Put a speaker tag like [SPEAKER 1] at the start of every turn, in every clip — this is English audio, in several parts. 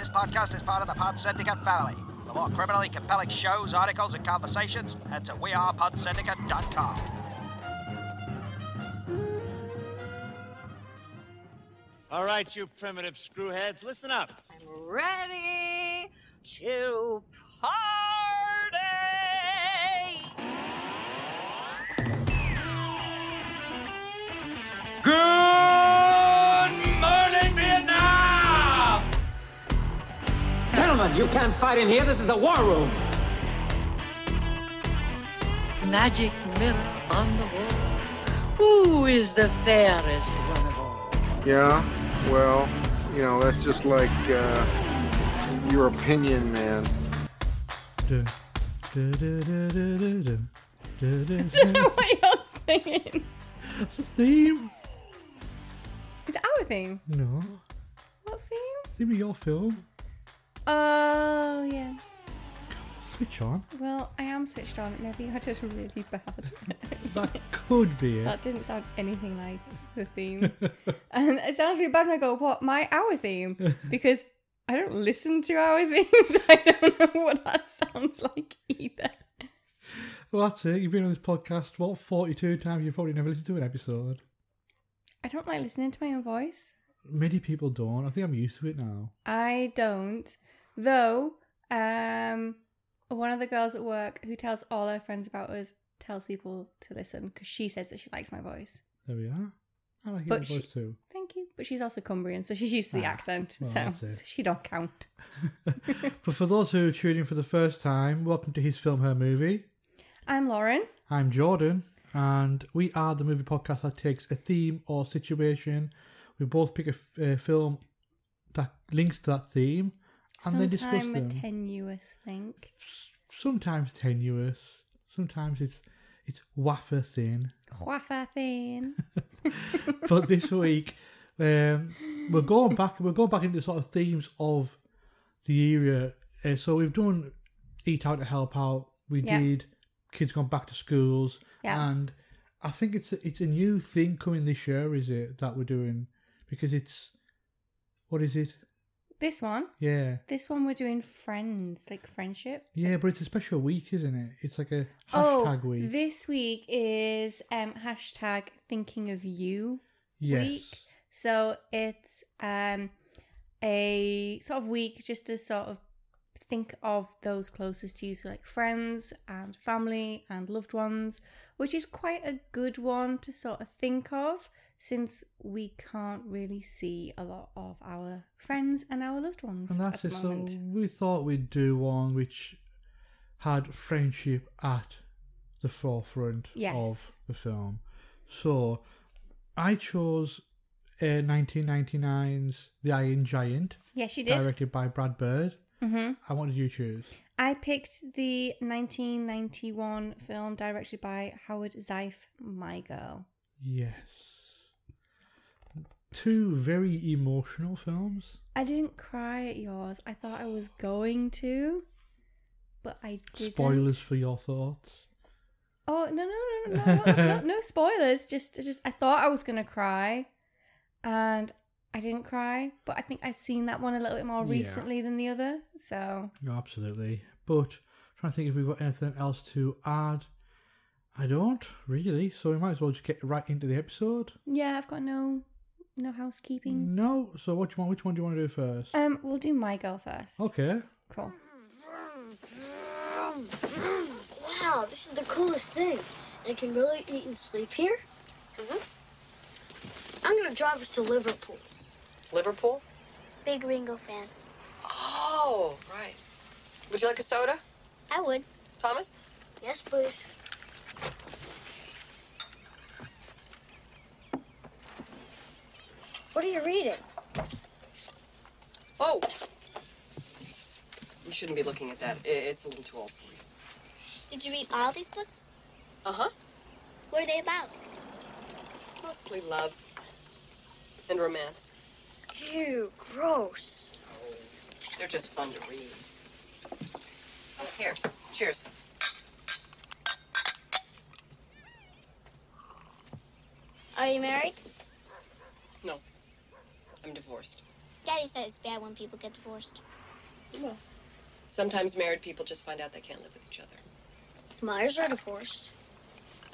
[SPEAKER 1] This podcast is part of the Pod Syndicate family. For more criminally compelling shows, articles, and conversations, head to wearepodsyndicate.com.
[SPEAKER 2] All right, you primitive screwheads, listen up.
[SPEAKER 3] I'm ready to party.
[SPEAKER 4] Gentlemen, you can't fight in here. This is the war room.
[SPEAKER 5] magic mirror on the wall. Who is the fairest one of all?
[SPEAKER 6] Yeah, well, you know, that's just like uh, your opinion, man.
[SPEAKER 7] Du- du- du- du- du- du- du. Du- du-
[SPEAKER 8] I don't know
[SPEAKER 7] du.
[SPEAKER 8] what you're singing.
[SPEAKER 7] Theme?
[SPEAKER 8] Is it our theme?
[SPEAKER 7] No.
[SPEAKER 8] What theme?
[SPEAKER 7] Theme of your film.
[SPEAKER 8] Oh, yeah.
[SPEAKER 7] Switch on.
[SPEAKER 8] Well, I am switched on. Maybe I did really bad.
[SPEAKER 7] That could be it.
[SPEAKER 8] that didn't sound anything like the theme. and it sounds really bad when I go, what, my hour theme? Because I don't listen to our themes. I don't know what that sounds like either.
[SPEAKER 7] Well, that's it. You've been on this podcast, what, 42 times? You've probably never listened to an episode.
[SPEAKER 8] I don't like listening to my own voice.
[SPEAKER 7] Many people don't. I think I'm used to it now.
[SPEAKER 8] I don't. Though, um, one of the girls at work who tells all her friends about us tells people to listen because she says that she likes my voice.
[SPEAKER 7] There we are. I like your voice
[SPEAKER 8] she-
[SPEAKER 7] too.
[SPEAKER 8] Thank you. But she's also Cumbrian, so she's used to the
[SPEAKER 7] Ah,
[SPEAKER 8] accent.
[SPEAKER 7] well,
[SPEAKER 8] so, so she don't count.
[SPEAKER 7] But for those who are tuning for the first time, welcome to his film, her movie.
[SPEAKER 8] I'm Lauren.
[SPEAKER 7] I'm Jordan, and we are the movie podcast that takes a theme or situation. We both pick a, f- a film that links to that theme, and then discuss
[SPEAKER 8] a tenuous thing.
[SPEAKER 7] sometimes tenuous, sometimes it's it's wafer thin.
[SPEAKER 8] Wafa thin.
[SPEAKER 7] but this week, um, we're going back. We're going back into sort of themes of the area. Uh, so we've done eat out to help out. We
[SPEAKER 8] Yeah.
[SPEAKER 7] did kids gone back to schools,
[SPEAKER 8] Yeah.
[SPEAKER 7] and I think it's a, it's a new thing coming this year. Is it that we're doing because it's what is it?
[SPEAKER 8] This one.
[SPEAKER 7] Yeah,
[SPEAKER 8] This one we're doing friends, like friendships.
[SPEAKER 7] yeah, but it's a special week, isn't it? It's like a
[SPEAKER 8] Oh,
[SPEAKER 7] hashtag week.
[SPEAKER 8] this week is um hashtag thinking of you
[SPEAKER 7] yes.
[SPEAKER 8] week. So it's um a sort of week just to sort of think of those closest to you, so like friends and family and loved ones, which is quite a good one to sort of think of since we can't really see a lot of our friends and our loved ones
[SPEAKER 7] And that's
[SPEAKER 8] at
[SPEAKER 7] it. So we thought we'd do one which had friendship at the forefront
[SPEAKER 8] Yes.
[SPEAKER 7] of the film. So I chose uh, 1999's The Iron Giant,
[SPEAKER 8] Yes, you did.
[SPEAKER 7] directed by Brad Bird. Mm-hmm. And what did you choose?
[SPEAKER 8] I picked the 1991 film directed by Howard Zieff, My Girl.
[SPEAKER 7] Yes. Two very emotional films.
[SPEAKER 8] I didn't cry at yours. I thought I was going to, but I didn't.
[SPEAKER 7] Spoilers for your thoughts.
[SPEAKER 8] Oh no no no no no, no, no spoilers. Just just I thought I was gonna cry, and I didn't cry. But I think I've seen that one a little bit more
[SPEAKER 7] Yeah.
[SPEAKER 8] recently than the other. So
[SPEAKER 7] absolutely. But I'm trying to think if we've got anything else to add. I don't really, so we might as well just get right into the episode.
[SPEAKER 8] yeah, I've got no no housekeeping.
[SPEAKER 7] No, so what do you want? Which one do you want to do first?
[SPEAKER 8] Um, we'll do My Girl first.
[SPEAKER 7] Okay.
[SPEAKER 8] Cool.
[SPEAKER 9] Wow, this is the coolest thing. I can really eat and sleep here.
[SPEAKER 10] Mm-hmm.
[SPEAKER 9] I'm gonna drive us to Liverpool.
[SPEAKER 10] Liverpool?
[SPEAKER 9] Big Ringo fan.
[SPEAKER 10] Oh, right. Would you like a soda,
[SPEAKER 9] I would.
[SPEAKER 10] Thomas?
[SPEAKER 9] Yes, please. What are you reading?
[SPEAKER 10] Oh! You shouldn't be looking at that. It's a little too old for you.
[SPEAKER 9] Did you read all these books?
[SPEAKER 10] Uh huh.
[SPEAKER 9] What are they about?
[SPEAKER 10] Mostly love and romance.
[SPEAKER 9] Ew, gross.
[SPEAKER 10] Oh, they're just fun to read. Oh, here, cheers.
[SPEAKER 9] Are you married?
[SPEAKER 10] No, I'm divorced.
[SPEAKER 9] Daddy said it's bad when people get divorced.
[SPEAKER 10] Well, sometimes married people just find out they can't live with each other.
[SPEAKER 9] Myers are divorced.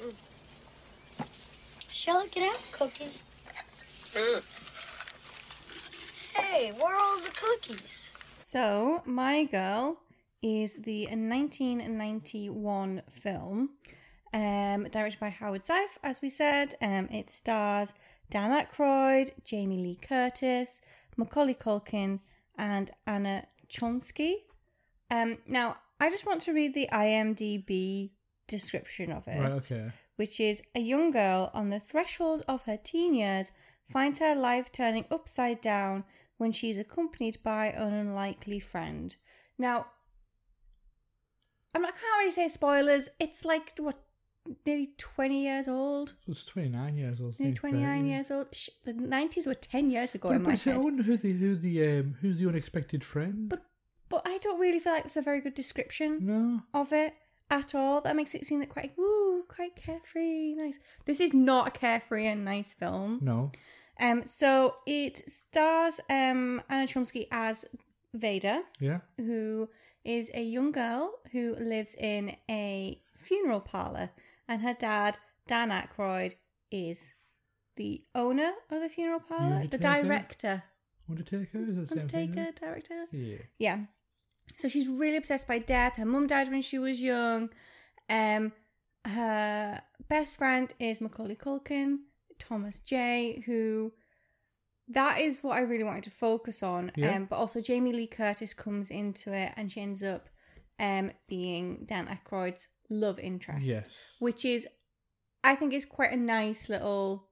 [SPEAKER 9] Mm. Shall I get out a cookie? Mm. Hey, where are all the cookies?
[SPEAKER 8] So, My Girl is the 1991 film, um, directed by Howard Zieff, as we said. Um, it stars Dan Aykroyd, Jamie Lee Curtis, Macaulay Culkin, and Anna Chomsky. Um, now, I just want to read the IMDb description of it
[SPEAKER 7] Right, okay.
[SPEAKER 8] which is a young girl on the threshold of her teen years finds her life turning upside down when she's accompanied by an unlikely friend. Now, I'm not, I can't really say spoilers. It's like what, nearly 20 years old,
[SPEAKER 7] So it's 29 years old.
[SPEAKER 8] nearly 29
[SPEAKER 7] fair,
[SPEAKER 8] years old. The 90s were 10 years ago
[SPEAKER 7] Yeah,
[SPEAKER 8] in my
[SPEAKER 7] see, I wonder who the who the um who's the unexpected friend.
[SPEAKER 8] But but I don't really feel like that's a very good description
[SPEAKER 7] no,
[SPEAKER 8] of it at all. That makes it seem like quite woo, quite carefree, nice. This is not a carefree and nice film.
[SPEAKER 7] no.
[SPEAKER 8] Um, so it stars um Anna Chomsky as Vada,
[SPEAKER 7] Yeah,
[SPEAKER 8] who is a young girl who lives in a funeral parlor, and her dad, Dan Aykroyd, is the owner of the funeral parlor, the director,
[SPEAKER 7] Undertaker is thing.
[SPEAKER 8] Undertaker, director.
[SPEAKER 7] Yeah.
[SPEAKER 8] Yeah. So she's really obsessed by death. Her mum died when she was young. Um, her best friend is Macaulay Culkin, Thomas J, who that is what I really wanted to focus on.
[SPEAKER 7] Yeah.
[SPEAKER 8] Um, but also Jamie Lee Curtis comes into it and she ends up um being Dan Aykroyd's love interest.
[SPEAKER 7] Yes.
[SPEAKER 8] Which is I think is quite a nice little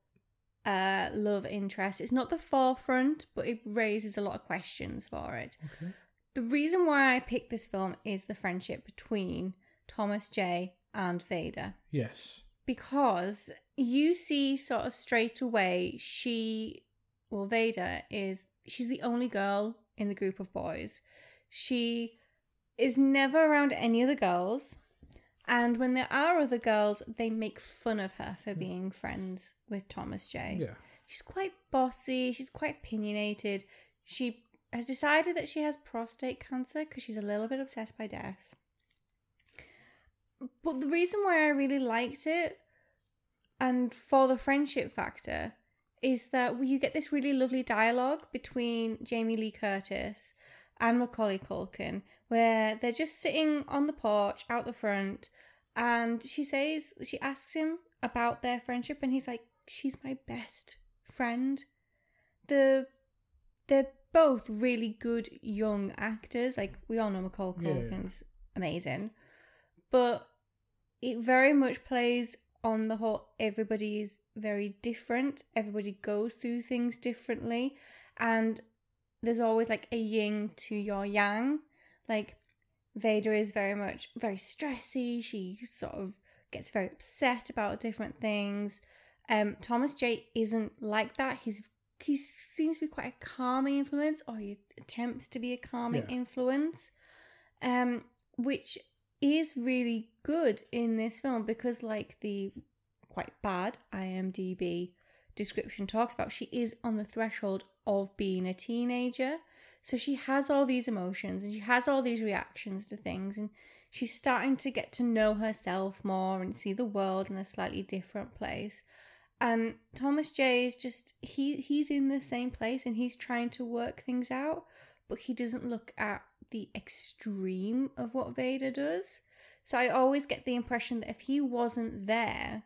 [SPEAKER 8] uh love interest. It's not the forefront, but it raises a lot of questions for it.
[SPEAKER 7] Okay.
[SPEAKER 8] The reason why I picked this film is the friendship between Thomas J and Vada.
[SPEAKER 7] Yes.
[SPEAKER 8] Because you see sort of straight away she well Vada is she's the only girl in the group of boys. She is never around any other girls. And when there are other girls, they make fun of her for hmm. being friends with Thomas J.
[SPEAKER 7] Yeah.
[SPEAKER 8] She's quite bossy, she's quite opinionated. She has decided that she has prostate cancer because she's a little bit obsessed by death. But the reason why I really liked it and for the friendship factor is that you get this really lovely dialogue between Jamie Lee Curtis and Macaulay Culkin where they're just sitting on the porch out the front and she says she asks him about their friendship and he's like she's my best friend the they're both really good young actors like we all know Macaulay
[SPEAKER 7] Yeah, yeah.
[SPEAKER 8] Culkin's amazing but it very much plays on the whole everybody is very different everybody goes through things differently and there's always like a yin to your yang like vada is very much very stressy she sort of gets very upset about different things um thomas j isn't like that he's he seems to be quite a calming influence or he attempts to be a calming
[SPEAKER 7] Yeah.
[SPEAKER 8] influence um which is really good in this film because like the quite bad IMDb description talks about she is on the threshold of being a teenager so she has all these emotions and she has all these reactions to things and she's starting to get to know herself more and see the world in a slightly different place and Thomas J is just he he's in the same place and he's trying to work things out but he doesn't look at the extreme of what Vada does. So I always get the impression that if he wasn't there,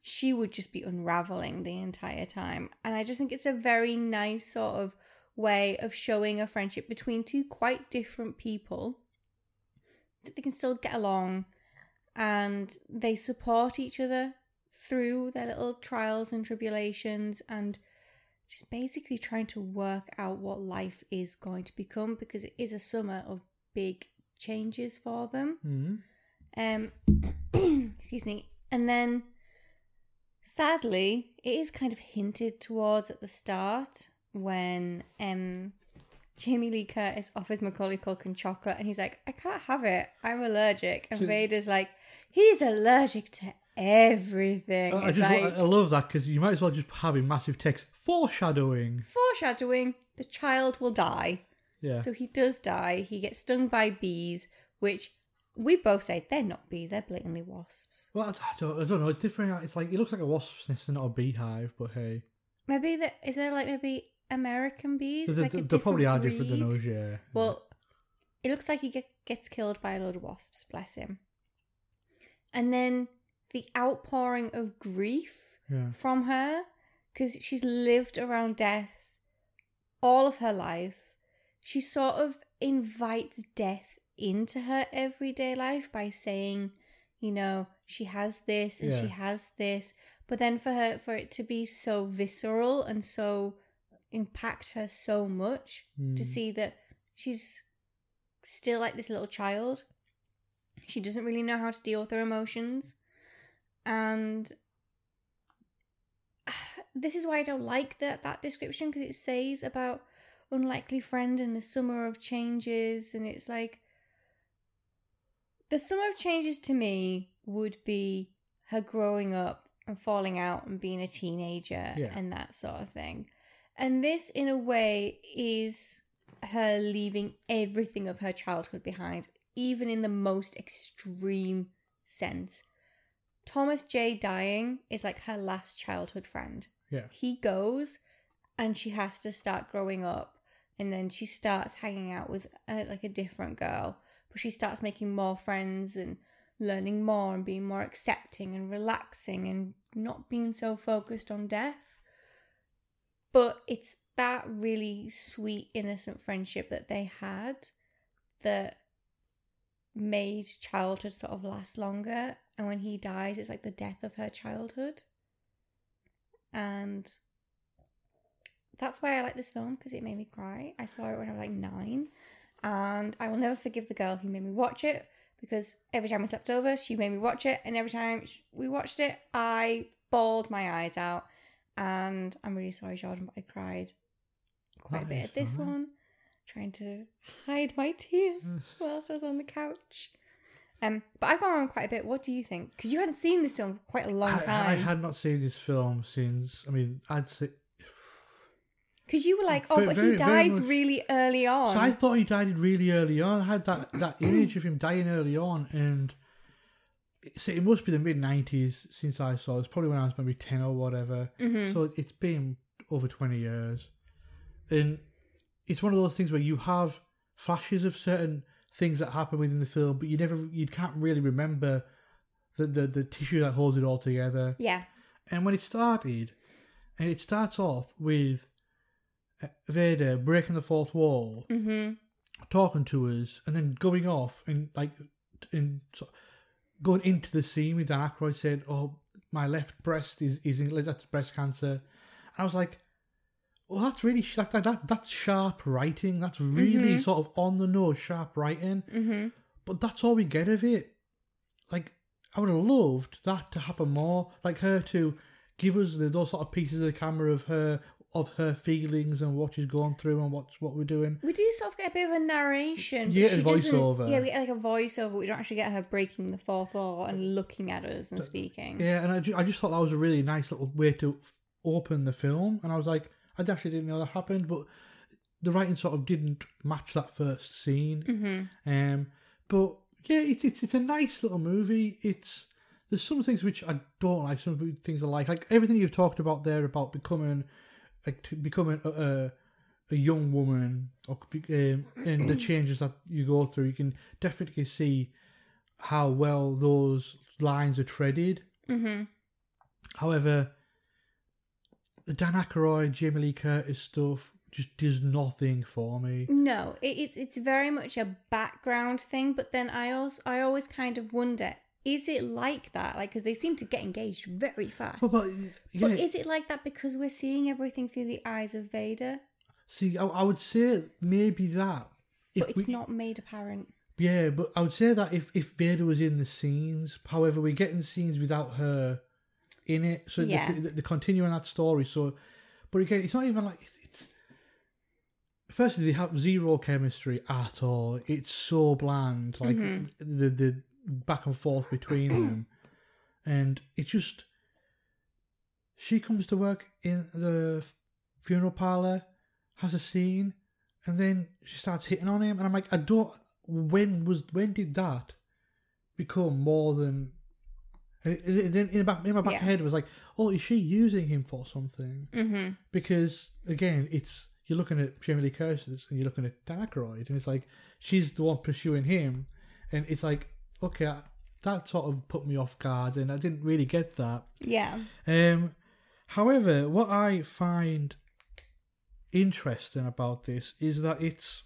[SPEAKER 8] she would just be unraveling the entire time. And I just think it's a very nice sort of way of showing a friendship between two quite different people that they can still get along and they support each other through their little trials and tribulations and just basically trying to work out what life is going to become because it is a summer of big changes for them.
[SPEAKER 7] Mm.
[SPEAKER 8] Um, excuse me. And then, sadly, it is kind of hinted towards at the start when um, Jamie Lee Curtis offers Macaulay Culkin chocolate, and he's like, "I can't have it. I'm allergic." And
[SPEAKER 7] So-
[SPEAKER 8] Vada's like, "He's allergic to everything."
[SPEAKER 7] I, I just
[SPEAKER 8] like
[SPEAKER 7] I love that because you might as well just have in massive text foreshadowing.
[SPEAKER 8] foreshadowing the child will die.
[SPEAKER 7] Yeah.
[SPEAKER 8] So he does die. He gets stung by bees, which we both say they're not bees, they're blatantly wasps.
[SPEAKER 7] Well, I don't, I don't know. It's different. It's like it looks like a wasp's nest and not a beehive, but hey,
[SPEAKER 8] Maybe that is there like maybe American bees?
[SPEAKER 7] they,
[SPEAKER 8] like
[SPEAKER 7] they-
[SPEAKER 8] a
[SPEAKER 7] they probably are
[SPEAKER 8] different
[SPEAKER 7] different than us. Yeah.
[SPEAKER 8] Well, it looks like he get, gets killed by a load of wasps, bless him. And then the outpouring of grief
[SPEAKER 7] Yeah.
[SPEAKER 8] from her, because she's lived around death all of her life. She sort of invites death into her everyday life by saying, you know, she has this and she has this. But then for her, for it to be so visceral and so impact her so much to
[SPEAKER 7] Mm.
[SPEAKER 8] see that she's still like this little child. She doesn't really know how to deal with her emotions. And this is why I don't like that that description because it says about unlikely friend and the summer of changes and it's like the summer of changes to me would be her growing up and falling out and being a teenager
[SPEAKER 7] Yeah.
[SPEAKER 8] and that sort of thing. And this in a way is her leaving everything of her childhood behind, even in the most extreme sense. Thomas J dying is like her last childhood friend.
[SPEAKER 7] Yeah.
[SPEAKER 8] He goes and she has to start growing up and then she starts hanging out with uh, like a different girl, but she starts making more friends and learning more and being more accepting and relaxing and not being so focused on death. But it's that really sweet, innocent friendship that they had that made childhood sort of last longer. And when he dies, it's like the death of her childhood. And that's why I like this film because it made me cry. I saw it when I was like nine. And I will never forgive the girl who made me watch it because every time I slept over, she made me watch it. And every time we watched it, I bawled my eyes out. And I'm really sorry, Jordan, but I cried quite a bit at this one, trying to hide my tears whilst I was on the couch. Um, but I've gone on quite a bit. What do you think? Because you hadn't seen this film for quite a long
[SPEAKER 7] I,
[SPEAKER 8] time.
[SPEAKER 7] I had not seen this film since. I mean, I'd say.
[SPEAKER 8] Because you were like, oh,
[SPEAKER 7] Very-
[SPEAKER 8] but he
[SPEAKER 7] very
[SPEAKER 8] dies really early on.
[SPEAKER 7] So I thought he died really early on. I had that, that image of him dying early on, and so it must be the mid nineties since I saw. it. It's probably when I was maybe ten or whatever.
[SPEAKER 8] Mhm.
[SPEAKER 7] So it's been over twenty years, and it's one of those things where you have flashes of certain things that happen within the film, but you never, you can't really remember the the, the tissue that holds it all together.
[SPEAKER 8] yeah.
[SPEAKER 7] And when it started, and it starts off with Vada breaking the fourth wall,
[SPEAKER 8] Mm-hmm.
[SPEAKER 7] talking to us, and then going off and like and so- going into the scene with Dan Aykroyd saying, "Oh, my left breast is is in, that's breast cancer." And I was like, "Well, that's really sh- that, that, that that's sharp writing. That's really
[SPEAKER 8] Mhm.
[SPEAKER 7] sort of on the nose sharp writing."
[SPEAKER 8] Mm-hmm.
[SPEAKER 7] But that's all we get of it. Like, I would have loved that to happen more. Like her to give us the, those sort of pieces of the camera of her of her feelings and what she's going through and what's what we're doing.
[SPEAKER 8] We do sort of get a bit of a narration. but
[SPEAKER 7] You get
[SPEAKER 8] she
[SPEAKER 7] a voiceover.
[SPEAKER 8] Yeah, we get like a voiceover. We don't actually get her breaking the fourth wall and looking at us and speaking.
[SPEAKER 7] Yeah, and I, ju- I just thought that was a really nice little way to f- open the film. And I was like, I actually didn't know that happened, but the writing sort of didn't match that first scene.
[SPEAKER 8] Mm-hmm.
[SPEAKER 7] Um, but yeah, it's, it's it's a nice little movie. It's there's some things which I don't like, some things I like, like everything you've talked about there about becoming like to becoming a, a, a young woman or um, and the changes that you go through. You can definitely see how well those lines are treaded.
[SPEAKER 8] Mm-hmm.
[SPEAKER 7] However, the Dan Aykroyd, Jamie Lee Curtis stuff just does nothing for me.
[SPEAKER 8] No, it, it's it's very much a background thing. But then I also I always kind of wonder: is it like that? Like, because they seem to get engaged very fast.
[SPEAKER 7] But, but yeah,
[SPEAKER 8] But is it like that because we're seeing everything through the eyes of Vada?
[SPEAKER 7] see, I, I would say maybe that.
[SPEAKER 8] But it's
[SPEAKER 7] we-
[SPEAKER 8] not made apparent.
[SPEAKER 7] Yeah, but I would say that if, if Vada was in the scenes, however, we're getting scenes without her in it, so
[SPEAKER 8] Yeah.
[SPEAKER 7] the, continuing that story. So, but again, it's not even like it's. Firstly, they have zero chemistry at all. It's so bland, like
[SPEAKER 8] Mhm.
[SPEAKER 7] the the back and forth between them, and it just. She comes to work in the funeral parlor, has a scene, and then she starts hitting on him, and I'm like, I don't. When was when did that become more than? and then in the back in my back
[SPEAKER 8] Yeah.
[SPEAKER 7] head was like, oh, is she using him for something?
[SPEAKER 8] Mm-hmm.
[SPEAKER 7] Because again, it's you're looking at Jamie Lee Curtis and you're looking at Dan Aykroyd, and it's like she's the one pursuing him, and it's like okay, that sort of put me off guard, and I didn't really get that.
[SPEAKER 8] Yeah.
[SPEAKER 7] Um, however, what I find interesting about this is that it's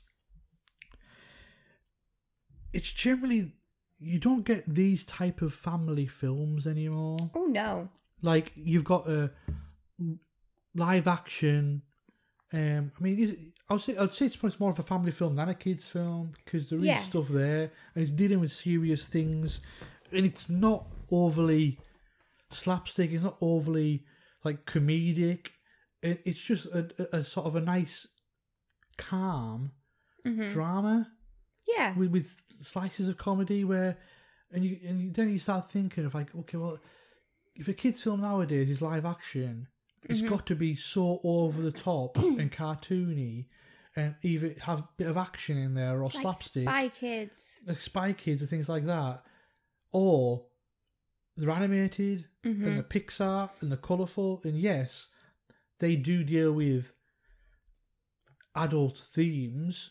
[SPEAKER 7] it's generally you don't get these type of family films anymore.
[SPEAKER 8] Oh no.
[SPEAKER 7] Like you've got a live action. Um, I mean, is I'd say I'd say it's much more of a family film than a kids film because there is
[SPEAKER 8] Yes.
[SPEAKER 7] stuff there and it's dealing with serious things, and it's not overly slapstick. It's not overly like comedic. It, it's just a, a, a sort of a nice, calm
[SPEAKER 8] Mhm.
[SPEAKER 7] drama
[SPEAKER 8] Yeah.
[SPEAKER 7] with, with slices of comedy where, and you and you, then you start thinking of like, okay, well, if a kids film nowadays is live action, it's
[SPEAKER 8] Mhm.
[SPEAKER 7] got to be so over the top and cartoony, and even have a bit of action in there or
[SPEAKER 8] Like
[SPEAKER 7] slapstick,
[SPEAKER 8] Spy Kids.
[SPEAKER 7] like Spy Kids or things like that, or they're animated
[SPEAKER 8] Mhm.
[SPEAKER 7] and the Pixar and the colourful, and yes, they do deal with adult themes,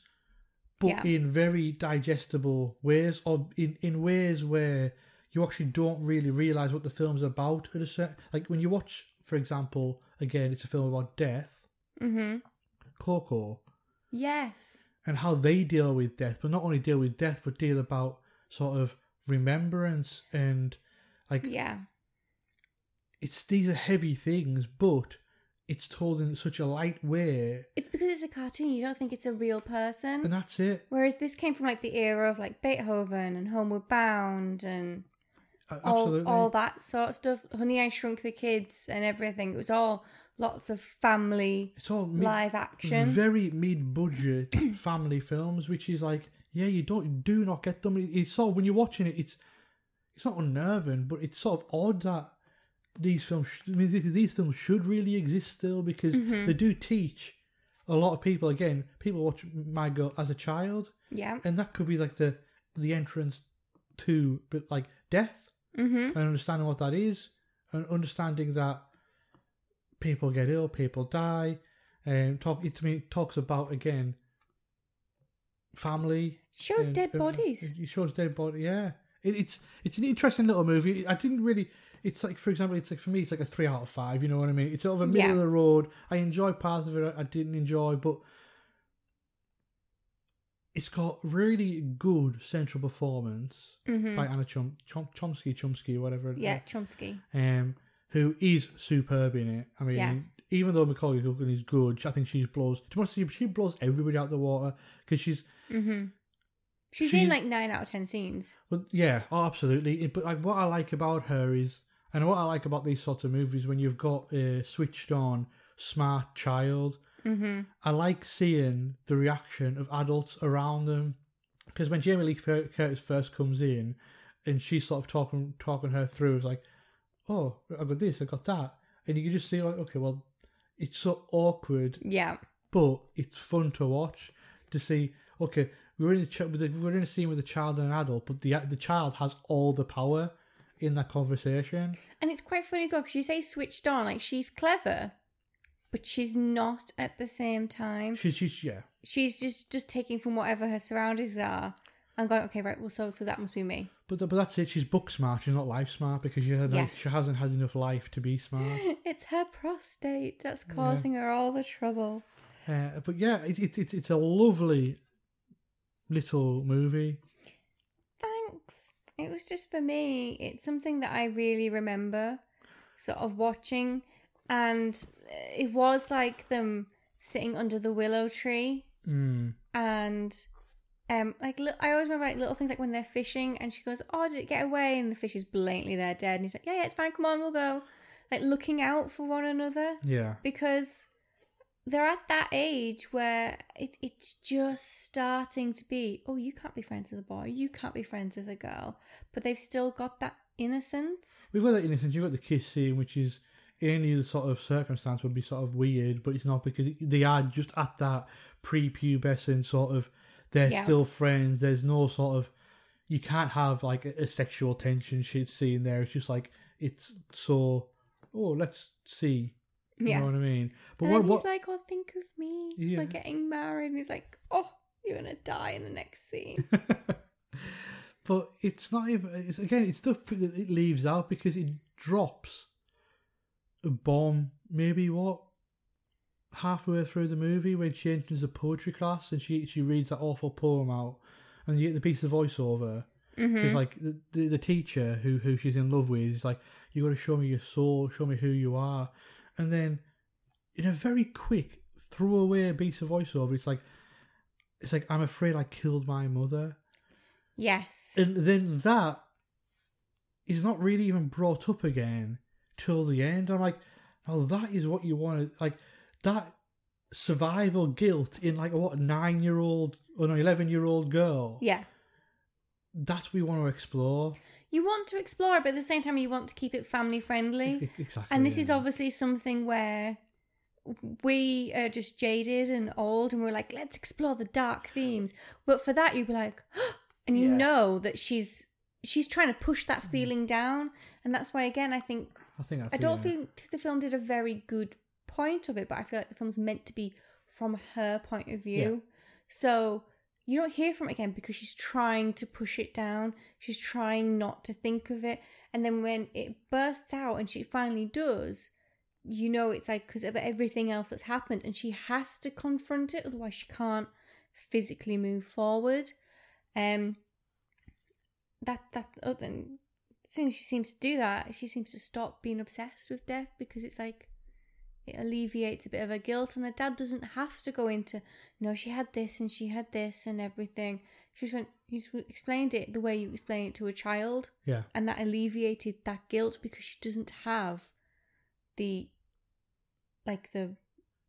[SPEAKER 7] but
[SPEAKER 8] Yeah.
[SPEAKER 7] in very digestible ways, or in, in ways where you actually don't really realise what the film's about at a certain like when you watch, for example, again, it's a film about death,
[SPEAKER 8] Mm-hmm.
[SPEAKER 7] Coco,
[SPEAKER 8] Yes.
[SPEAKER 7] and how they deal with death, but not only deal with death, but deal about sort of remembrance and like
[SPEAKER 8] Yeah.
[SPEAKER 7] it's these are heavy things, but it's told in such a light way,
[SPEAKER 8] It's because it's a cartoon. You don't think it's a real person.
[SPEAKER 7] and that's it.
[SPEAKER 8] Whereas this came from like the era of like Beethoven and Homeward Bound and
[SPEAKER 7] A-
[SPEAKER 8] all, all that sort of stuff. Honey, I Shrunk the Kids and everything. It was all lots of family
[SPEAKER 7] it's all mid-
[SPEAKER 8] live action.
[SPEAKER 7] very mid-budget family films, which is like, yeah, you don't, you do not get them. It's sort of when you're watching it, it's it's not unnerving, but it's sort of odd that these films, sh- I mean, these- films should really exist still because
[SPEAKER 8] Mhm.
[SPEAKER 7] they do teach a lot of people. Again, people watch My Girl as a child,
[SPEAKER 8] yeah.
[SPEAKER 7] and that could be like the the entrance to, but like death
[SPEAKER 8] Mm-hmm.
[SPEAKER 7] and understanding what that is, and understanding that people get ill, people die, and talk. It to me talks about again family.
[SPEAKER 8] Shows
[SPEAKER 7] and-
[SPEAKER 8] dead
[SPEAKER 7] and-
[SPEAKER 8] bodies.
[SPEAKER 7] It shows dead body. Yeah, it, it's it's an interesting little movie. I didn't really. It's like, for example, it's like for me, it's like a three out of five. You know what I mean? It's sort of a middle
[SPEAKER 8] Yeah.
[SPEAKER 7] of the road. I enjoy parts of it. I didn't enjoy, but it's got really good central performance
[SPEAKER 8] Mhm.
[SPEAKER 7] by Anna Chom, Chom, Chomsky, Chomsky, whatever.
[SPEAKER 8] Yeah, Chomsky.
[SPEAKER 7] um, who is superb in it. I mean,
[SPEAKER 8] Yeah.
[SPEAKER 7] even though Macaulay Culkin is good, I think she blows. To be honest, she blows everybody out of the water because she's.
[SPEAKER 8] Mm-hmm. She's
[SPEAKER 7] She-
[SPEAKER 8] in like nine out of ten scenes.
[SPEAKER 7] Well, yeah, oh, absolutely. But like, what I like about her is, and what I like about these sort of movies, when you've got a switched on, smart child,
[SPEAKER 8] Mm-hmm.
[SPEAKER 7] I like seeing the reaction of adults around them. Because when Jamie Lee Curtis first comes in, and she's sort of talking talking her through, it's like, oh, I got this, I got that, and you can just see like, okay, well, it's so awkward,
[SPEAKER 8] Yeah.
[SPEAKER 7] but it's fun to watch to see. Okay, we're in a ch- we're in a scene with a child and an adult, but the the child has all the power in that conversation.
[SPEAKER 8] And it's quite funny as well because you say switched on, like she's clever, but she's not at the same time.
[SPEAKER 7] She's she's yeah.
[SPEAKER 8] She's just just taking from whatever her surroundings are and going, okay, right, well, so so that must be me.
[SPEAKER 7] But, but that's it. She's book smart. She's not life smart because she had,
[SPEAKER 8] Yes.
[SPEAKER 7] she hasn't had enough life to be smart.
[SPEAKER 8] It's her prostate that's causing her all the trouble.
[SPEAKER 7] Uh, but yeah, it, it, it, it's a lovely little movie.
[SPEAKER 8] Thanks. It was just for me. It's something that I really remember sort of watching. And it was like them sitting under the willow tree
[SPEAKER 7] Mm.
[SPEAKER 8] and um like li- I always remember like little things like when they're fishing and she goes, "Oh, did it get away?" and the fish is blatantly there dead, and he's like, "Yeah, yeah, it's fine. Come on, we'll go." Like looking out for one another
[SPEAKER 7] Yeah.
[SPEAKER 8] because they're at that age where it, it's just starting to be, "Oh, you can't be friends with a boy, you can't be friends with a girl," but they've still got that innocence.
[SPEAKER 7] We've got that innocence. You've got the kiss scene, which is any sort of circumstance would be sort of weird, but it's not because they are just at that prepubescent sort of. They're
[SPEAKER 8] Yeah.
[SPEAKER 7] still friends. There's no sort of. You can't have like a, a sexual tension shit scene there. It's just like it's so. Oh, let's see. You
[SPEAKER 8] Yeah.
[SPEAKER 7] know what I mean? But
[SPEAKER 8] and
[SPEAKER 7] what,
[SPEAKER 8] then
[SPEAKER 7] what
[SPEAKER 8] he's like, "Oh, think of me.
[SPEAKER 7] Yeah.
[SPEAKER 8] We're getting married." And he's like, "Oh, you're gonna die in the next scene."
[SPEAKER 7] But it's not even. It's, again, it's stuff that it leaves out because it drops a bomb. Maybe what halfway through the movie when she enters a poetry class and she she reads that awful poem out, and you get the piece of voiceover. Because
[SPEAKER 8] Mhm.
[SPEAKER 7] like the, the the teacher who who she's in love with is like, you got to show me your soul, show me who you are, and then in a very quick throwaway piece of voiceover, it's like, it's like I'm afraid I killed my mother.
[SPEAKER 8] yes.
[SPEAKER 7] And then that is not really even brought up again till the end. I'm like, oh, that is what you want to like that survival guilt in like a what nine year old or an eleven year old girl.
[SPEAKER 8] yeah.
[SPEAKER 7] That's what we want to explore.
[SPEAKER 8] You want to explore but at the same time, you want to keep it family friendly.
[SPEAKER 7] Exactly.
[SPEAKER 8] And this
[SPEAKER 7] yeah.
[SPEAKER 8] is obviously something where we are just jaded and old, and we're like, let's explore the dark themes. But for that, you'd be like, and you
[SPEAKER 7] Yeah.
[SPEAKER 8] know that she's she's trying to push that mm. feeling down, and that's why again, I think
[SPEAKER 7] I think
[SPEAKER 8] I don't
[SPEAKER 7] yeah.
[SPEAKER 8] think the film did a very good point of it, but I feel like the film's meant to be from her point of view. So you don't hear from it again because she's trying to push it down. She's trying not to think of it. And then when it bursts out and she finally does, you know it's like because of everything else that's happened and she has to confront it, otherwise she can't physically move forward. Um that that then as soon as she seems to do that, she seems to stop being obsessed with death because it's like it alleviates a bit of her guilt, and her dad doesn't have to go into no, she had this and she had this and everything. She just went, you just explained it the way you explain it to a child,
[SPEAKER 7] Yeah.
[SPEAKER 8] and that alleviated that guilt because she doesn't have the like the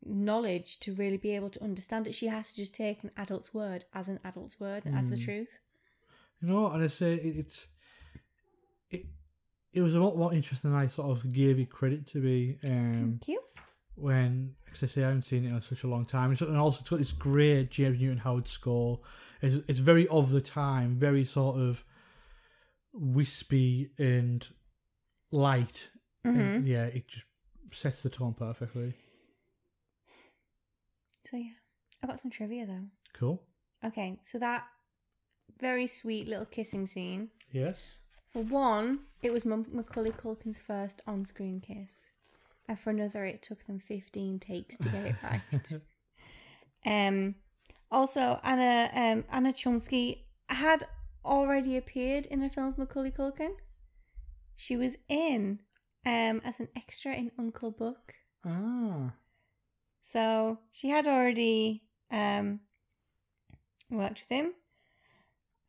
[SPEAKER 8] knowledge to really be able to understand it. She has to just take an adult's word as an adult's word and as the
[SPEAKER 7] Mm.
[SPEAKER 8] truth.
[SPEAKER 7] You know, and I say it, it's it. It was a lot more interesting than I sort of gave it credit to be. Um,
[SPEAKER 8] Thank you.
[SPEAKER 7] when, because I say I haven't seen it in such a long time. And also, it's got this great James Newton Howard score. It's, it's very of the time, very sort of wispy and light. And
[SPEAKER 8] Mhm.
[SPEAKER 7] yeah, it just sets the tone perfectly.
[SPEAKER 8] So yeah, I've got some trivia though.
[SPEAKER 7] Cool.
[SPEAKER 8] Okay, so that very sweet little kissing scene.
[SPEAKER 7] Yes.
[SPEAKER 8] For one, it was Macaulay Culkin's first on-screen kiss, and for another, it took them fifteen takes to get it right. um, also, Anna um, Anna Chomsky had already appeared in a film with Macaulay Culkin. She was in um as an extra in Uncle Buck.
[SPEAKER 7] Ah.
[SPEAKER 8] So she had already um worked with him.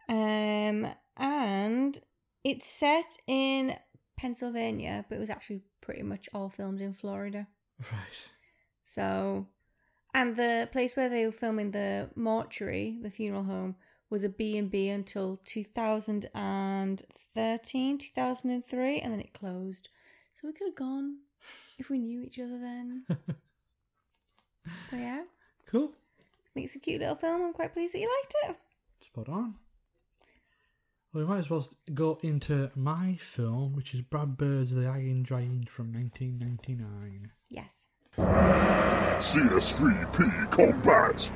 [SPEAKER 8] Um and it's set in Pennsylvania, but it was actually pretty much all filmed in Florida.
[SPEAKER 7] Right.
[SPEAKER 8] So and the place where they were filming the mortuary, the funeral home, was a B&B until 2013, 2003, and then it closed. So we could have gone if we knew each other then. but yeah,
[SPEAKER 7] Cool.
[SPEAKER 8] I think it's a cute little film. I'm quite pleased that you liked it.
[SPEAKER 7] Spot on. Well, we might as well go into my film, which is Brad Bird's The Iron Giant from 1999.
[SPEAKER 8] Yes.
[SPEAKER 11] CS3P Combat.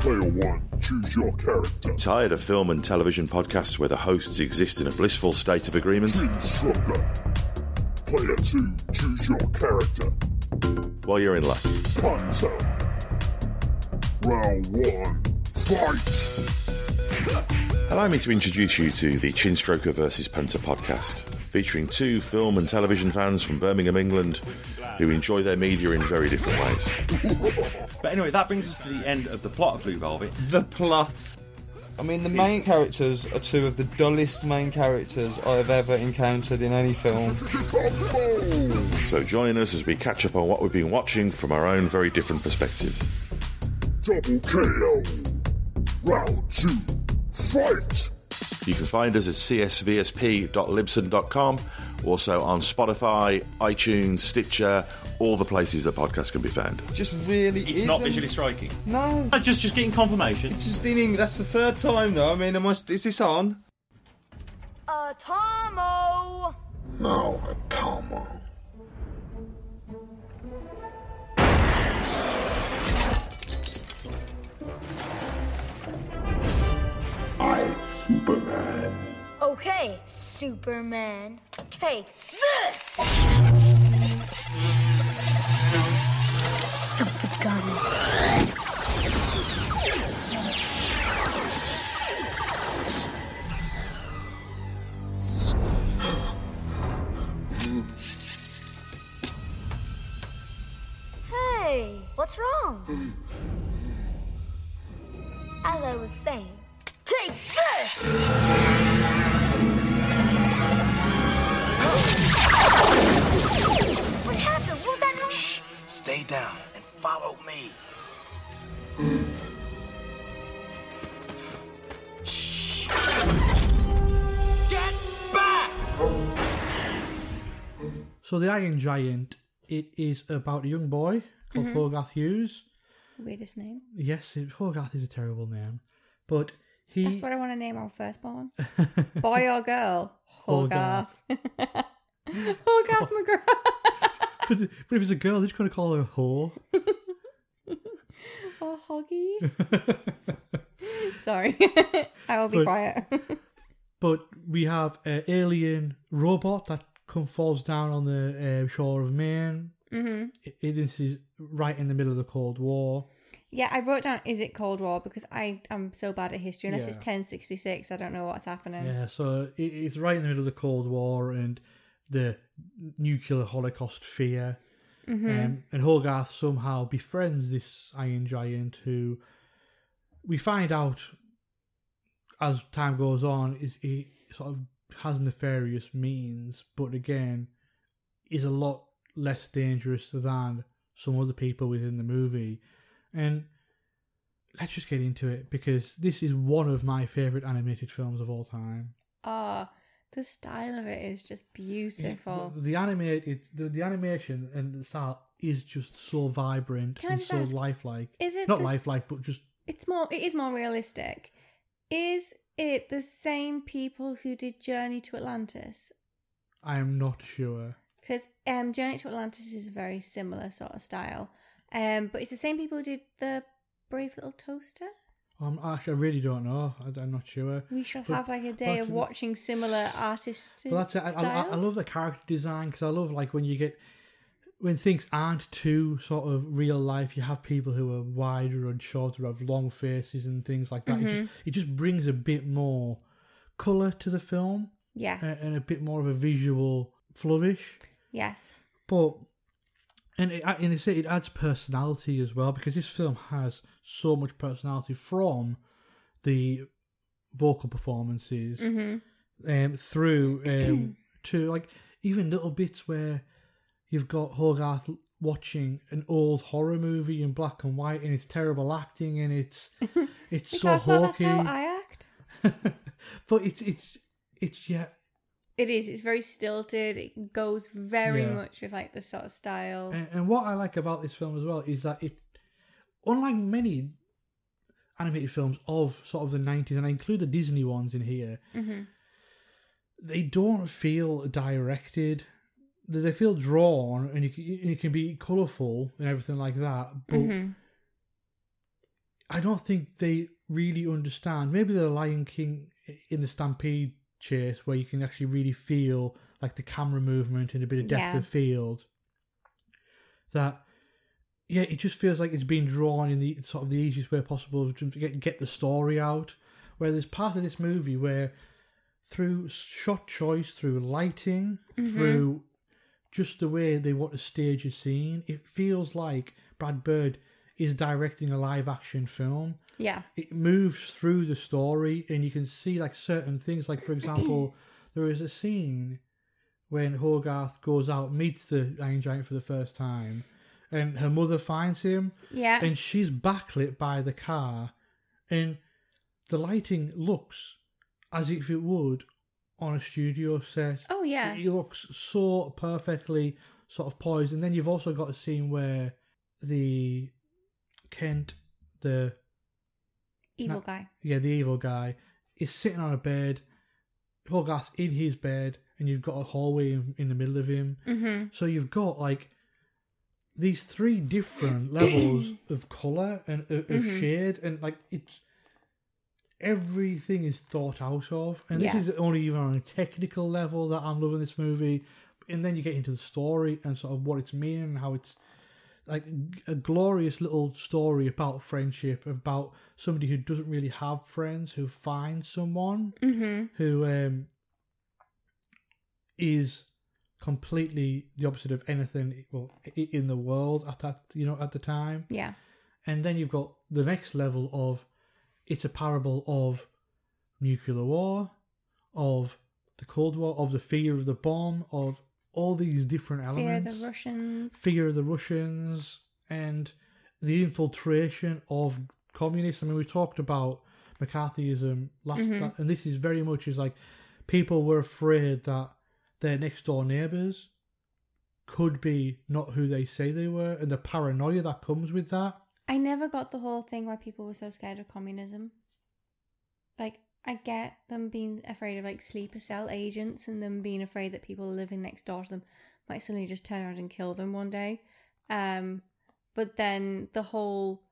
[SPEAKER 11] Player 1, choose your character.
[SPEAKER 12] Tired of film and television podcasts where the hosts exist in a blissful state of agreement?
[SPEAKER 11] Instructor. Player 2, choose your character.
[SPEAKER 12] Well, you're in luck.
[SPEAKER 11] Hunter. Round 1, fight!
[SPEAKER 12] Allow me to introduce you to the Chinstroker vs. Punter podcast, featuring two film and television fans from Birmingham, England, who enjoy their media in very different ways.
[SPEAKER 2] But anyway, that brings us to the end of the plot of Blue Velvet.
[SPEAKER 13] The plot. I mean, the main characters are two of the dullest main characters I have ever encountered in any film.
[SPEAKER 12] So join us as we catch up on what we've been watching from our own very different perspectives.
[SPEAKER 11] Double KO. Round 2, fight!
[SPEAKER 12] You can find us at csvsp.libsyn.com Also on Spotify, iTunes, Stitcher, all the places that podcasts can be found.
[SPEAKER 13] Just really.
[SPEAKER 2] It's not
[SPEAKER 13] isn't.
[SPEAKER 2] visually striking.
[SPEAKER 13] No.
[SPEAKER 2] Just just getting confirmation.
[SPEAKER 13] It's just in English. That's the third time though. I mean, am I, is this on?
[SPEAKER 9] Tomo!
[SPEAKER 11] Now, Tomo. I, Superman.
[SPEAKER 9] Okay, Superman. Take this!
[SPEAKER 7] So the Iron Giant, it is about a young boy called
[SPEAKER 8] Mhm.
[SPEAKER 7] Hogarth Hughes.
[SPEAKER 8] Weirdest name.
[SPEAKER 7] Yes, it, Hogarth is a terrible name, but he
[SPEAKER 8] That's what I want to name our firstborn. Boy or girl? Hogarth. Hogarth McGrath.
[SPEAKER 7] but, but if it's a girl, they're just going to call her whore.
[SPEAKER 8] Or Hoggy. Sorry. I will be
[SPEAKER 7] But-
[SPEAKER 8] quiet.
[SPEAKER 7] But we have an alien robot that come falls down on the uh, shore of Maine.
[SPEAKER 8] Mhm.
[SPEAKER 7] It, it- this is right in the middle of the Cold War.
[SPEAKER 8] yeah, I wrote down, is it Cold War? Because I am so bad at history. Unless
[SPEAKER 7] Yeah.
[SPEAKER 8] it's 1066, I don't know what's happening.
[SPEAKER 7] Yeah, so it, it's right in the middle of the Cold War and the nuclear Holocaust fear.
[SPEAKER 8] Mhm.
[SPEAKER 7] Um, and Hogarth somehow befriends this Iron Giant who we find out as time goes on is he sort of has nefarious means, but again is a lot less dangerous than some other people within the movie. And let's just get into it because this is one of my favourite animated films of all time.
[SPEAKER 8] Ah, the style of it is just beautiful.
[SPEAKER 7] The, the animated, the, the animation and the style is just so vibrant
[SPEAKER 8] Can
[SPEAKER 7] and so
[SPEAKER 8] ask,
[SPEAKER 7] lifelike.
[SPEAKER 8] is it
[SPEAKER 7] not
[SPEAKER 8] this-
[SPEAKER 7] lifelike, but just
[SPEAKER 8] It's more. It is more realistic. Is it the same people who did Journey to Atlantis?
[SPEAKER 7] I am not sure.
[SPEAKER 8] Because um, Journey to Atlantis is a very similar sort of style. Um, but it's the same people who did the Brave Little Toaster.
[SPEAKER 7] Um, actually, I really don't know. I, am not sure.
[SPEAKER 8] We shall
[SPEAKER 7] But-
[SPEAKER 8] have like a day of watching similar artists.
[SPEAKER 7] But that's it. I, I, I love the character design because I love like when you get when things aren't too sort of real life. You have people who are wider and shorter, have long faces and things like that. It
[SPEAKER 8] Mhm.
[SPEAKER 7] just it just brings a bit more color to the film.
[SPEAKER 8] Yes.
[SPEAKER 7] a- and a bit more of a visual flourish.
[SPEAKER 8] Yes.
[SPEAKER 7] But and it, and it's, it adds personality as well because this film has so much personality from the vocal performances
[SPEAKER 8] Mhm.
[SPEAKER 7] um, through um, to like even little bits where you've got Hogarth watching an old horror movie in black and white and it's terrible acting and it's it's so
[SPEAKER 8] about that's how I act.
[SPEAKER 7] but it's it's it's yeah
[SPEAKER 8] It is. It's very stilted. It goes very
[SPEAKER 7] Yeah.
[SPEAKER 8] much with like the sort of style.
[SPEAKER 7] And, and what I like about this film as well is that it, unlike many animated films of sort of the 90s, and I include the Disney ones in here,
[SPEAKER 8] Mhm.
[SPEAKER 7] they don't feel directed. They they feel drawn, and you can, it can be colourful and everything like that. But
[SPEAKER 8] Mhm.
[SPEAKER 7] I don't think they really understand. Maybe the Lion King in the Stampede chase, where you can actually really feel like the camera movement and a bit of depth
[SPEAKER 8] Yeah.
[SPEAKER 7] of field. That yeah, it just feels like it's being drawn in the sort of the easiest way possible to get get the story out. Where there's part of this movie where through shot choice, through lighting,
[SPEAKER 8] Mhm.
[SPEAKER 7] through just the way they want to stage a scene, it feels like Brad Bird is directing a live action film.
[SPEAKER 8] Yeah.
[SPEAKER 7] It moves through the story and you can see like certain things like for example, there is a scene when Hogarth goes out, meets the Iron Giant for the first time, and her mother finds him.
[SPEAKER 8] Yeah.
[SPEAKER 7] And she's backlit by the car, and the lighting looks as if it would on a studio set.
[SPEAKER 8] Oh, yeah.
[SPEAKER 7] He looks so perfectly sort of poised. And then you've also got a scene where the Kent, the
[SPEAKER 8] Evil guy.
[SPEAKER 7] yeah, the evil guy, is sitting on a bed, Hogarth's in his bed, and you've got a hallway in, in the middle of him.
[SPEAKER 8] Mhm.
[SPEAKER 7] So you've got like these three different levels of color and of, of
[SPEAKER 8] Mhm.
[SPEAKER 7] shade, and like it's everything is thought out of. And this is only even on a technical level that I'm loving this movie. And then you get into the story and sort of what it's meaning and how it's like a glorious little story about friendship, about somebody who doesn't really have friends, who finds someone
[SPEAKER 8] Mhm.
[SPEAKER 7] who um, is completely the opposite of anything well, in the world at that you know at the time.
[SPEAKER 8] Yeah.
[SPEAKER 7] And then you've got the next level of it's a parable of nuclear war, of the Cold War, of the fear of the bomb, of all these different elements.
[SPEAKER 8] Fear of the Russians.
[SPEAKER 7] fear of the Russians and the infiltration of communists. I mean, we talked about McCarthyism last,
[SPEAKER 8] Mhm.
[SPEAKER 7] and this is very much is like people were afraid that their next door neighbors could be not who they say they were, and the paranoia that comes with that.
[SPEAKER 8] I never got the whole thing why people were so scared of communism. Like, I get them being afraid of like sleeper cell agents and them being afraid that people living next door to them might suddenly just turn around and kill them one day. Um, but then the whole,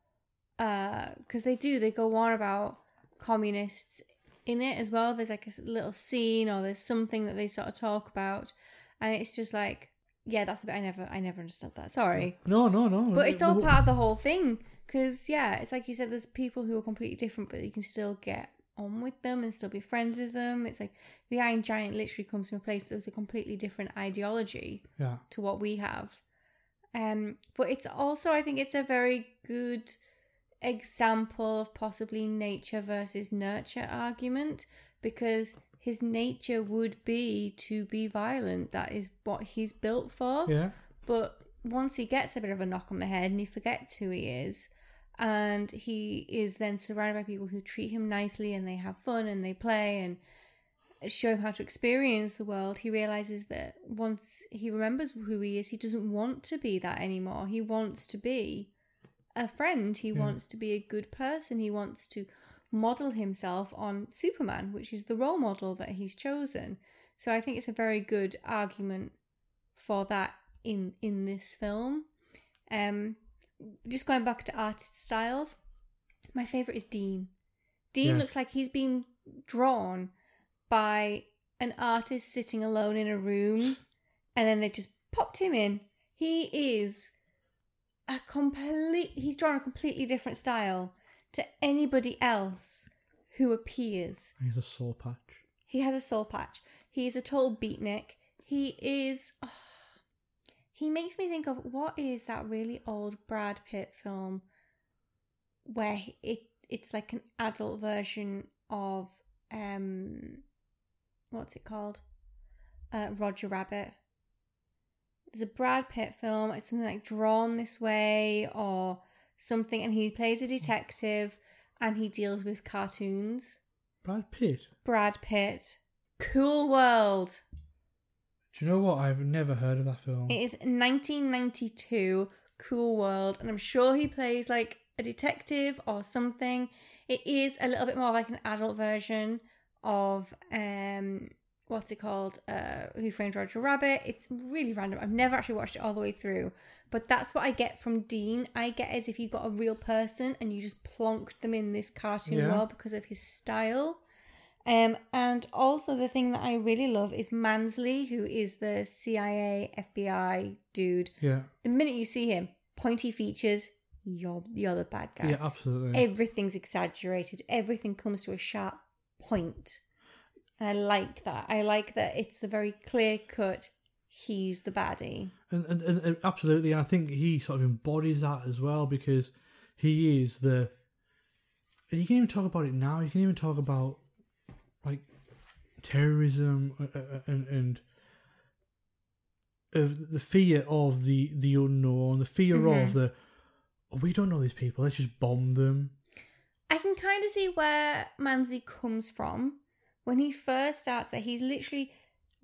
[SPEAKER 8] because they do, they go on about communists in it as well. There's like a little scene or there's something that they sort of talk about, and it's just like, yeah, that's a bit. I never, I never understood that. Sorry.
[SPEAKER 7] No, no, no.
[SPEAKER 8] But it's all part of the whole thing. Because, yeah, it's like you said, there's people who are completely different, but you can still get on with them and still be friends with them. It's like the Iron Giant literally comes from a place that's a completely different ideology
[SPEAKER 7] Yeah.
[SPEAKER 8] to what we have. Um, but it's also, I think it's a very good example of possibly nature versus nurture argument because his nature would be to be violent. That is what he's built for.
[SPEAKER 7] Yeah.
[SPEAKER 8] But once he gets a bit of a knock on the head and he forgets who he is, and he is then surrounded by people who treat him nicely and they have fun and they play and show him how to experience the world, he realizes that once he remembers who he is, he doesn't want to be that anymore. He wants to be a friend. He
[SPEAKER 7] Yeah.
[SPEAKER 8] wants to be a good person. He wants to model himself on Superman, which is the role model that he's chosen. So I think it's a very good argument for that in in this film. Um, just going back to artist styles, my favorite is Dean. Dean
[SPEAKER 14] Yeah.
[SPEAKER 8] looks like he's been drawn by an artist sitting alone in a room, and then they've just popped him in. He is a complete. He's drawn a completely different style to anybody else who appears.
[SPEAKER 7] He's a soul patch.
[SPEAKER 8] He has a soul patch. He is a total beatnik. He is. oh, he makes me think of what is that really old Brad Pitt film where it it's like an adult version of um what's it called? Uh, Roger Rabbit. There's a Brad Pitt film. It's something like Drawn This Way or something, and he plays a detective and he deals with cartoons.
[SPEAKER 7] Brad Pitt.
[SPEAKER 8] Brad Pitt. Cool World.
[SPEAKER 7] Do you know what? I've never heard of that film.
[SPEAKER 8] It is 1992. Cool World, and I'm sure he plays like a detective or something. It is a little bit more like an adult version of um what's it called? Uh Who Framed Roger Rabbit. It's really random. I've never actually watched it all the way through. But that's what I get from Dean. I get as if you've got a real person and you just plonked them in this cartoon
[SPEAKER 14] Yeah.
[SPEAKER 8] world because of his style. Um, and also the thing that I really love is Mansley, who is the CIA FBI dude.
[SPEAKER 7] Yeah.
[SPEAKER 8] The minute you see him, pointy features, you're you're the bad guy.
[SPEAKER 7] Yeah, absolutely.
[SPEAKER 8] Everything's exaggerated. Everything comes to a sharp point. And I like that. I like that it's the very clear cut. He's the baddie.
[SPEAKER 7] And, and, and, absolutely, and I think he sort of embodies that as well because he is the. And you can even talk about it now. You can even talk about like terrorism uh, uh, and and of the fear of the the unknown, the fear
[SPEAKER 8] Mhm.
[SPEAKER 7] of the oh, we don't know these people. Let's just bomb them.
[SPEAKER 8] I can kind of see where Mansley comes from, when he first starts that he's literally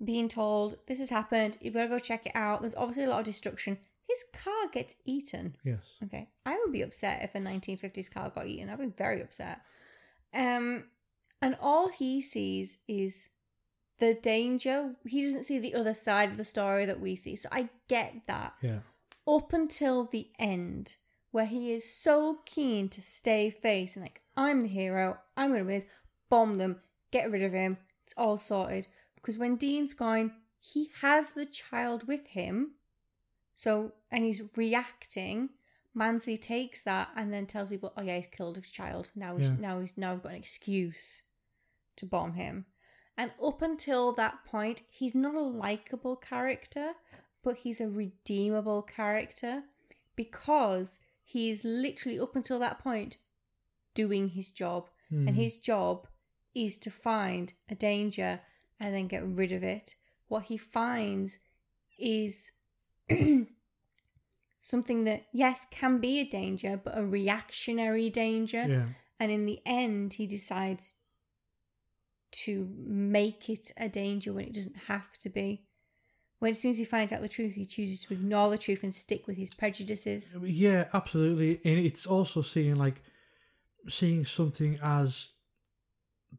[SPEAKER 8] being told this has happened. You've got to go check it out. There's obviously a lot of destruction. His car gets eaten.
[SPEAKER 7] Yes.
[SPEAKER 8] okay. I would be upset if a 1950s car got eaten. I'd be very upset. Um and all he sees is the danger. He doesn't see the other side of the story that we see. So i get that.
[SPEAKER 7] Yeah.
[SPEAKER 8] up until the end, where he is so keen to stay face and like, I'm the hero, I'm gonna win this, bomb them, get rid of him, it's all sorted. Because when Dean's gone, he has the child with him, so and he's reacting. Mansley takes that and then tells people, "Oh yeah, he's killed his child. Now he's
[SPEAKER 7] Yeah.
[SPEAKER 8] now he's now got an excuse to bomb him." And up until that point, he's not a likable character, but he's a redeemable character because he's literally up until that point doing his job.
[SPEAKER 7] Hmm.
[SPEAKER 8] And his job is to find a danger and then get rid of it. What he finds is something that, yes, can be a danger, but a reactionary danger.
[SPEAKER 7] Yeah.
[SPEAKER 8] And in the end, he decides to make it a danger when it doesn't have to be. When as soon as he finds out the truth, he chooses to ignore the truth and stick with his prejudices.
[SPEAKER 7] Yeah, absolutely. And it's also seeing like seeing something as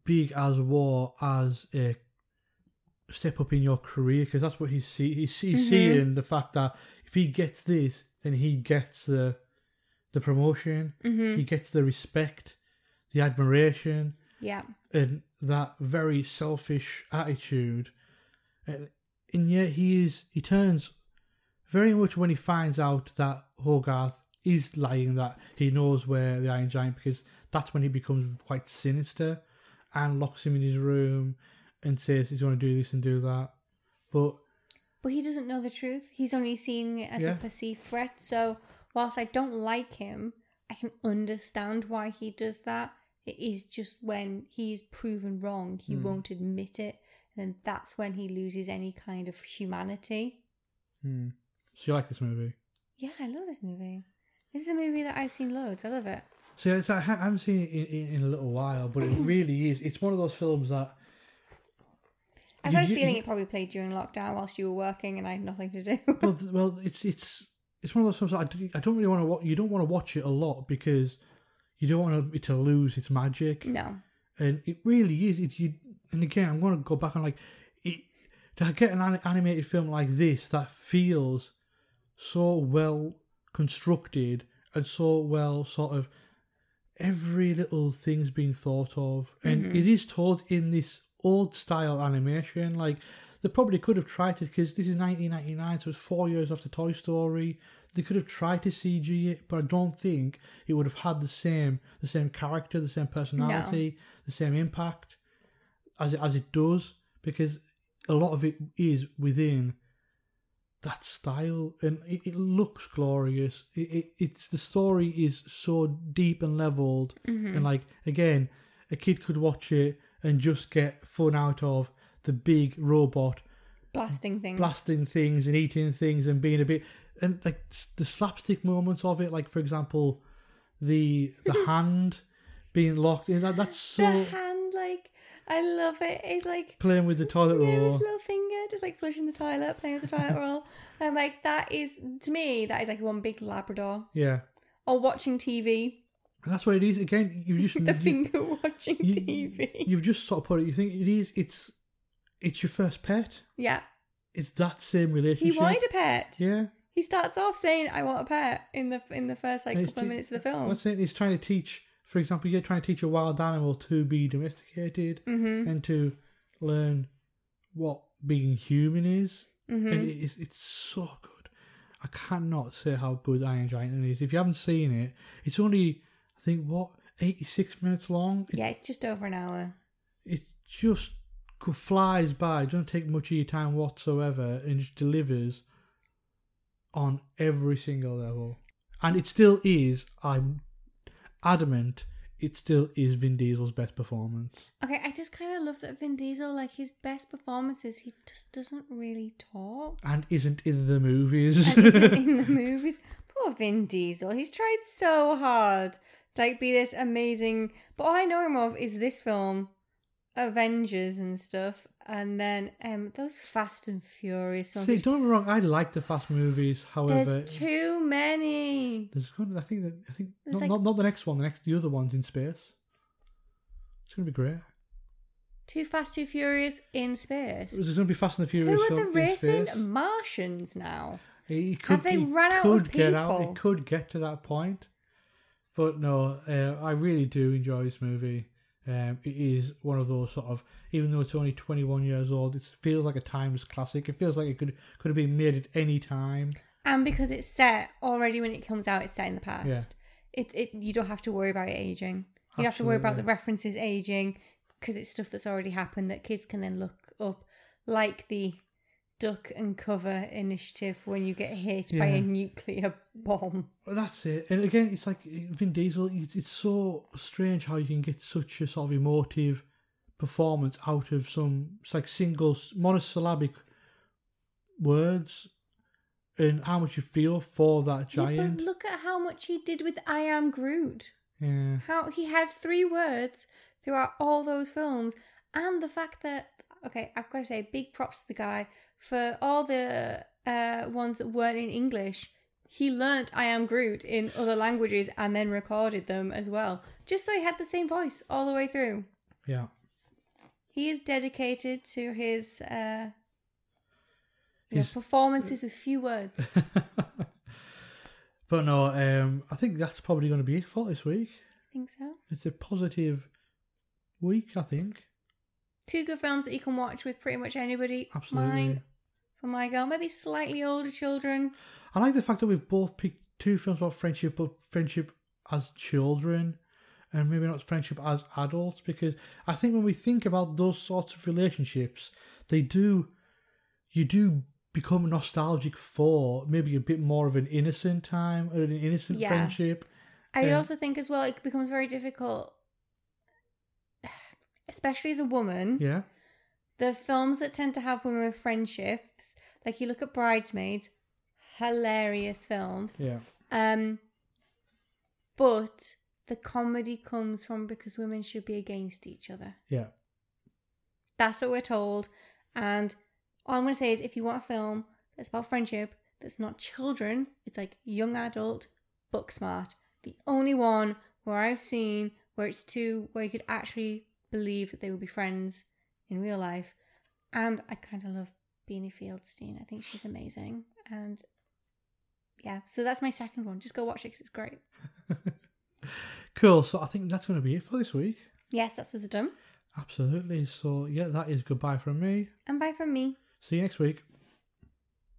[SPEAKER 7] big as war as a step up in your career because that's what he's see he's, he's
[SPEAKER 8] Mhm.
[SPEAKER 7] seeing the fact that if he gets this then he gets the the promotion
[SPEAKER 8] Mhm.
[SPEAKER 7] he gets the respect the admiration
[SPEAKER 8] Yeah.
[SPEAKER 7] and that very selfish attitude and and yet he is he turns very much when he finds out that Hogarth is lying that he knows where the Iron Giant because that's when he becomes quite sinister and locks him in his room and says he's going to do this and do that but
[SPEAKER 8] But he doesn't know the truth. He's only seeing it as
[SPEAKER 7] Yeah.
[SPEAKER 8] a perceived threat. So, whilst I don't like him, I can understand why he does that. It is just when he's proven wrong, he
[SPEAKER 7] Hmm.
[SPEAKER 8] won't admit it. And that's when he loses any kind of humanity.
[SPEAKER 7] hmm. so you like this movie
[SPEAKER 8] Yeah, I love this movie. This is a movie that I've seen loads. I love it.
[SPEAKER 7] So it's, I I haven't seen it in, in, in a little while, but it really is. It's one of those films that
[SPEAKER 8] I've got a feeling it probably played during lockdown whilst you were working and I had nothing to do.
[SPEAKER 7] well, well, it's it's it's one of those films that I, do, I don't really want to watch. You don't want to watch it a lot because you don't want it to lose its magic.
[SPEAKER 8] no.
[SPEAKER 7] and it really is. It's you. And again, I'm going to go back and like it to get an animated film like this that feels so well constructed and so well sort of every little thing's been thought of, and
[SPEAKER 14] Mhm.
[SPEAKER 7] it is told in this old style animation. Like they probably could have tried to because this is 1999, so it's four years after Toy Story. They could have tried to CG it, but I don't think it would have had the same the same character, the same personality, the same impact as it, as it does because a lot of it is within that style and it, it looks glorious. It, it, it's the story is so deep and leveled
[SPEAKER 8] Mhm.
[SPEAKER 7] and like again, a kid could watch it and just get fun out of the big robot
[SPEAKER 8] Blasting things.
[SPEAKER 7] blasting things and eating things and being a bit and like the slapstick moments of it like for example the the hand being locked in that that's so
[SPEAKER 8] the hand, like, I love it. It's like
[SPEAKER 7] playing with the toilet roll
[SPEAKER 8] his little finger, just like flushing the toilet, playing with the toilet roll. I'm like, that is to me, that is like one big Labrador.
[SPEAKER 7] yeah
[SPEAKER 8] Or watching TV,
[SPEAKER 7] and that's what it is again you've just
[SPEAKER 8] the
[SPEAKER 7] you,
[SPEAKER 8] finger watching TV.
[SPEAKER 7] you've just sort of put it you think it is it's it's your first pet
[SPEAKER 8] Yeah,
[SPEAKER 7] it's that same relationship.
[SPEAKER 8] he wanted a pet.
[SPEAKER 7] yeah
[SPEAKER 8] He starts off saying, "I want a pet" in the in the first like
[SPEAKER 7] And
[SPEAKER 8] couple of
[SPEAKER 7] te-
[SPEAKER 8] minutes of the film.
[SPEAKER 7] What's it? He's trying to teach, for example, you're trying to teach a wild animal to be domesticated
[SPEAKER 8] Mhm.
[SPEAKER 7] and to learn what being human is.
[SPEAKER 8] Mhm.
[SPEAKER 7] And it is, it's so good. I cannot say how good Iron Giant is. If you haven't seen it, it's only, I think, what, 86 minutes long?
[SPEAKER 8] Yeah, it's just over an hour.
[SPEAKER 7] it just flies by. It doesn't take much of your time whatsoever and just delivers on every single level. And it still is, I'm adamant, it still is Vin Diesel's best performance.
[SPEAKER 8] Okay, I just kind of love that Vin Diesel, like his best performances, he just doesn't really talk.
[SPEAKER 7] And isn't in the movies.
[SPEAKER 8] and isn't in the movies. Poor Vin Diesel. He's tried so hard to like be this amazing. But all I know him of is this film, Avengers and stuff, and then um those Fast and Furious.
[SPEAKER 7] See, don't get me wrong. I like the fast movies. However,
[SPEAKER 8] There's too many.
[SPEAKER 7] there's gonna, I think that I think not,
[SPEAKER 8] like-
[SPEAKER 7] not not the next one. The next the other one's in space. It's gonna be great.
[SPEAKER 8] Too Fast, Too Furious in space.
[SPEAKER 7] There's gonna be Fast and the
[SPEAKER 8] Who are the racing
[SPEAKER 7] space.
[SPEAKER 8] Martians now?
[SPEAKER 7] It could,
[SPEAKER 8] Have they run out of
[SPEAKER 7] get out.
[SPEAKER 8] people?
[SPEAKER 7] It could get to that point. But no, uh, I really do enjoy this movie. Um, it is one of those sort of, even though it's only 21 years old, it feels like a timeless classic. It feels like it could could have been made at any time.
[SPEAKER 8] And because it's set already when it comes out, it's set in the past. It, it you don't have to worry about it aging. You don't have to worry about the references aging because it's stuff that's already happened that kids can then look up, like the duck and cover initiative when you get hit by a nuclear bomb.
[SPEAKER 7] Well, that's it. And again, it's like Vin Diesel. It's, it's so strange how you can get such a sort of emotive performance out of some it's like single monosyllabic words, and how much you feel for that
[SPEAKER 8] Yeah,
[SPEAKER 7] giant.
[SPEAKER 8] but look at how much he did with I Am Groot.
[SPEAKER 7] Yeah.
[SPEAKER 8] How he had three words throughout all those films, and the fact that okay, I've got to say, big props to the guy for all the uh, ones that weren't in English. He learnt I Am Groot in other languages and then recorded them as well, just so he had the same voice all the way through.
[SPEAKER 7] Yeah.
[SPEAKER 8] He is dedicated to his, uh, you know, performances with few words.
[SPEAKER 7] But no, um, I think that's probably going to be it for this week.
[SPEAKER 8] I think so.
[SPEAKER 7] It's a positive week, I think.
[SPEAKER 8] Two good films that you can watch with pretty much anybody.
[SPEAKER 7] Absolutely.
[SPEAKER 8] Mine for my girl, maybe slightly older children.
[SPEAKER 7] I like the fact that we've both picked two films about friendship, but friendship as children, and maybe not friendship as adults, because I think when we think about those sorts of relationships, they do, you do become nostalgic for maybe a bit more of an innocent time or an innocent
[SPEAKER 8] Yeah.
[SPEAKER 7] friendship.
[SPEAKER 8] I
[SPEAKER 7] Um,
[SPEAKER 8] also think as well it becomes very difficult, especially as a woman.
[SPEAKER 7] yeah,
[SPEAKER 8] The films that tend to have women with friendships, like you look at Bridesmaids, hilarious film.
[SPEAKER 7] yeah,
[SPEAKER 8] Um, but the comedy comes from because women should be against each other.
[SPEAKER 7] yeah.
[SPEAKER 8] That's what we're told. And all I'm going to say is if you want a film that's about friendship, that's not children, it's like young adult, Booksmart. The only one where I've seen where it's two, where you could actually believe that they would be friends in real life. And I kind of love Beanie Feldstein. I think she's amazing. And yeah, so that's my second one. Just go watch it because it's great.
[SPEAKER 7] Cool. So I think that's going to be it for this week.
[SPEAKER 8] Yes, that's us done.
[SPEAKER 7] Absolutely. So yeah, that is goodbye from me.
[SPEAKER 8] And bye from me.
[SPEAKER 7] See you next week.